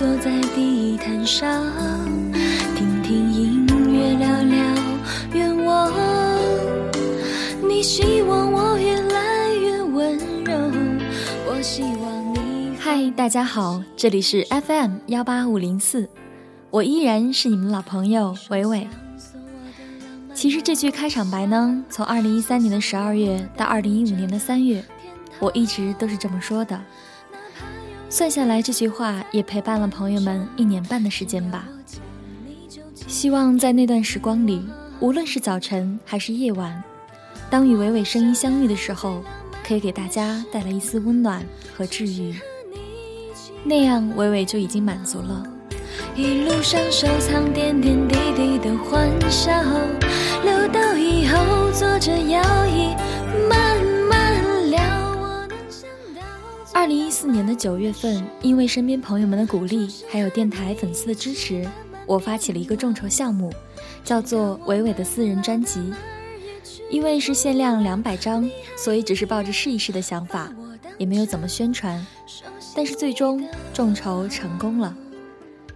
坐在地毯上，听听音乐，聊聊愿望。你希望我越来越温柔，我希望你。嗨，大家好，这里是 FM 幺八五零四，我依然是你们老朋友伟伟。其实这句开场白呢，从二零一三年的十二月到二零一五年的三月，我一直都是这么说的。算下来，这句话也陪伴了朋友们一年半的时间吧。希望在那段时光里，无论是早晨还是夜晚，当与伟伟声音相遇的时候，可以给大家带来一丝温暖和治愈。那样，伟伟就已经满足了。一路上收藏点点滴滴的欢笑，留到以后坐着摇椅慢二零一四年的九月份，因为身边朋友们的鼓励，还有电台粉丝的支持，我发起了一个众筹项目，叫做“伟伟的私人专辑”。因为是限量两百张，所以只是抱着试一试的想法，也没有怎么宣传。但是最终众筹成功了，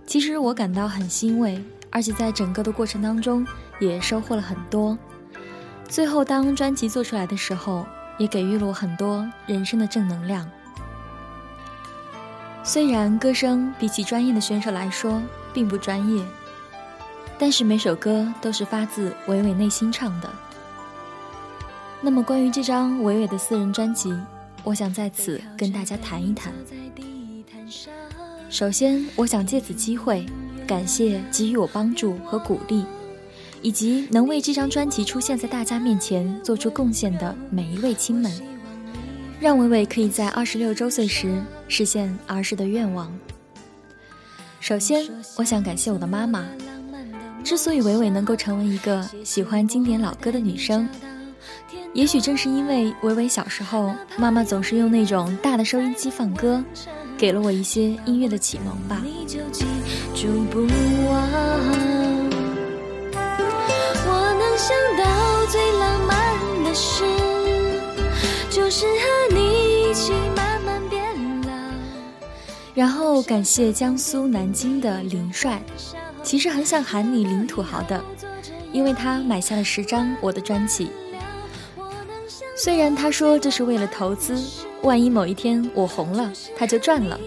其实我感到很欣慰，而且在整个的过程当中也收获了很多。最后当专辑做出来的时候，也给予了我很多人生的正能量。虽然歌声比起专业的选手来说并不专业，但是每首歌都是发自伟伟内心唱的。那么关于这张伟伟的私人专辑，我想在此跟大家谈一谈。首先，我想借此机会感谢给予我帮助和鼓励，以及能为这张专辑出现在大家面前做出贡献的每一位亲们。让伟伟可以在二十六周岁时实现儿时的愿望。首先，我想感谢我的妈妈。之所以伟伟能够成为一个喜欢经典老歌的女生，也许正是因为伟伟小时候妈妈总是用那种大的收音机放歌，给了我一些音乐的启蒙吧。我能想到最浪漫的事。就是和然后感谢江苏南京的林帅，其实很想喊你林土豪的，因为他买下了十张我的专辑。虽然他说这是为了投资，万一某一天我红了，他就赚了。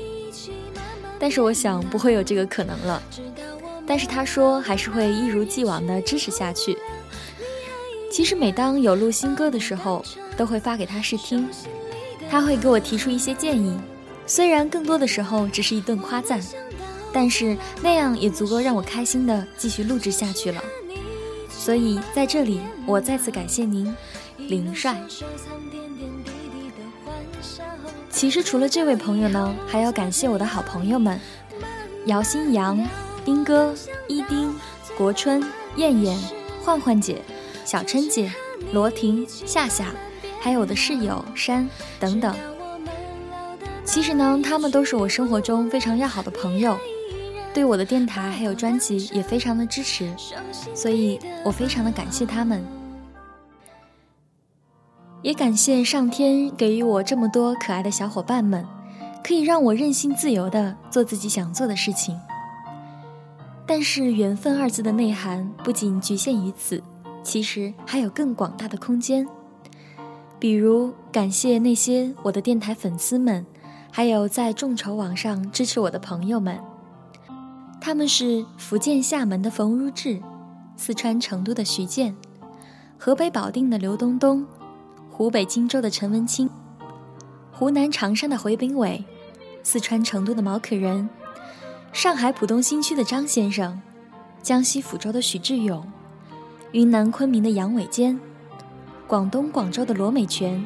但是我想不会有这个可能了。但是他说还是会一如既往的支持下去。其实每当有录新歌的时候。都会发给他试听，他会给我提出一些建议，虽然更多的时候只是一顿夸赞，但是那样也足够让我开心的继续录制下去了。所以在这里，我再次感谢您，林帅。其实除了这位朋友呢，还要感谢我的好朋友们：姚新阳、丁哥、一丁、国春、燕燕、焕焕姐、小琛姐、罗婷、夏夏。还有我的室友山等等，其实呢，他们都是我生活中非常要好的朋友，对我的电台还有专辑也非常的支持，所以我非常的感谢他们，也感谢上天给予我这么多可爱的小伙伴们，可以让我任性自由的做自己想做的事情。但是缘分二字的内涵不仅局限于此，其实还有更广大的空间。比如，感谢那些我的电台粉丝们，还有在众筹网上支持我的朋友们。他们是福建厦门的冯如志，四川成都的徐健，河北保定的刘东东，湖北荆州的陈文清，湖南长沙的回炳伟，四川成都的毛可人，上海浦东新区的张先生，江西抚州的许志勇，云南昆明的杨伟坚。广东广州的罗美泉，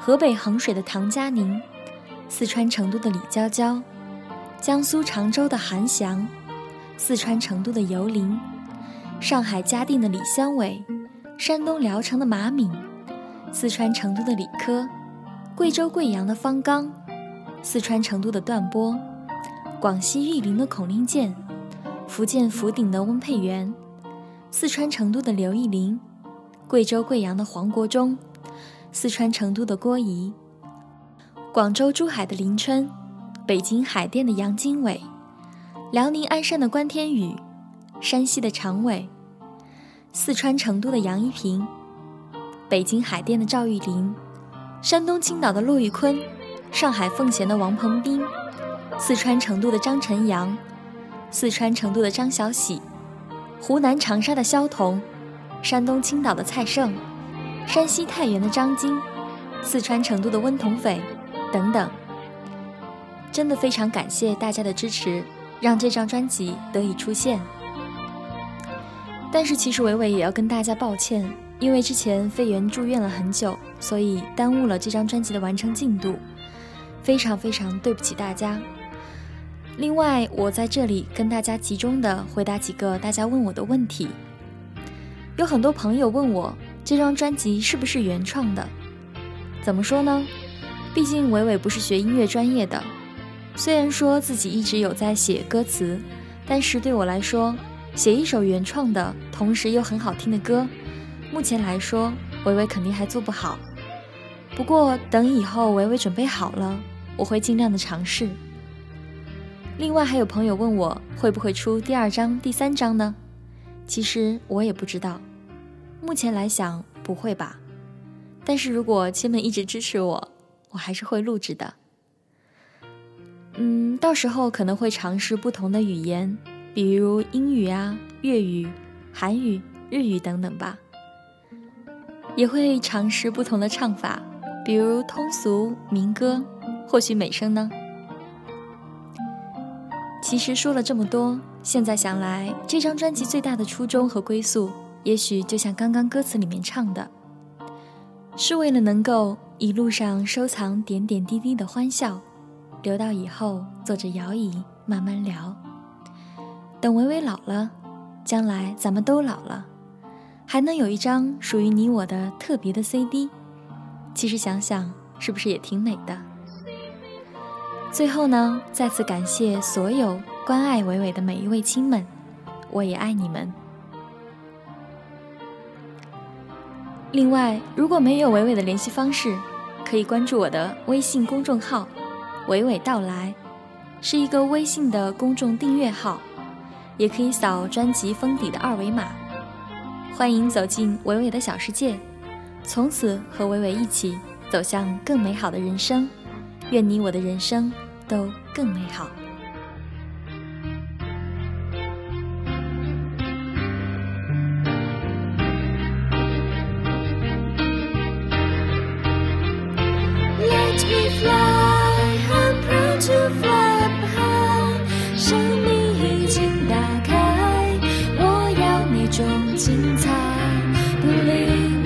河北衡水的唐佳宁，四川成都的李娇娇，江苏常州的韩翔，四川成都的尤林，上海嘉定的李香伟，山东聊城的马敏，四川成都的李科，贵州贵阳的方刚，四川成都的段波，广西玉林的孔令健，福建福鼎的温佩元，四川成都的刘义林。贵州贵阳的黄国忠，四川成都的郭怡，广州珠海的林春，北京海淀的杨经纬，辽宁鞍山的关天宇，山西的常伟，四川成都的杨一平，北京海淀的赵玉林，山东青岛的骆玉坤，上海奉贤的王鹏斌，四川成都的张晨阳，四川成都的张小喜，湖南长沙的肖彤，山东青岛的蔡胜，山西太原的张晶，四川成都的温同斐，等等。真的非常感谢大家的支持。让这张专辑得以出现，但是其实伟伟也要跟大家抱歉，因为之前肺炎住院了很久，所以耽误了这张专辑的完成进度，非常非常对不起大家。另外，我在这里跟大家集中的回答几个大家问我的问题。有很多朋友问我这张专辑是不是原创的？怎么说呢？毕竟伟伟不是学音乐专业的。虽然说自己一直有在写歌词，但是对我来说，写一首原创的，同时又很好听的歌，目前来说，维维肯定还做不好。不过等以后维维准备好了，我会尽量的尝试。另外还有朋友问我会不会出第二章、第三章呢？其实我也不知道，目前来想不会吧。但是如果亲们一直支持我，我还是会录制的。嗯，到时候可能会尝试不同的语言，比如英语啊、粤语、韩语、日语等等吧。也会尝试不同的唱法，比如通俗民歌，或许美声呢。其实说了这么多，现在想来，这张专辑最大的初衷和归宿，也许就像刚刚歌词里面唱的，是为了能够一路上收藏点点滴滴的欢笑。留到以后坐着摇椅慢慢聊。等维维老了，将来咱们都老了，还能有一张属于你我的特别的 CD。其实想想，是不是也挺美的？最后呢，再次感谢所有关爱伟伟的每一位亲们，我也爱你们。另外，如果没有伟伟的联系方式，可以关注我的微信公众号。娓娓道来，是一个微信的公众订阅号，也可以扫专辑封底的二维码。欢迎走进伟伟的小世界，从此和伟伟一起走向更美好的人生。愿你我的人生都更美好。精彩，不吝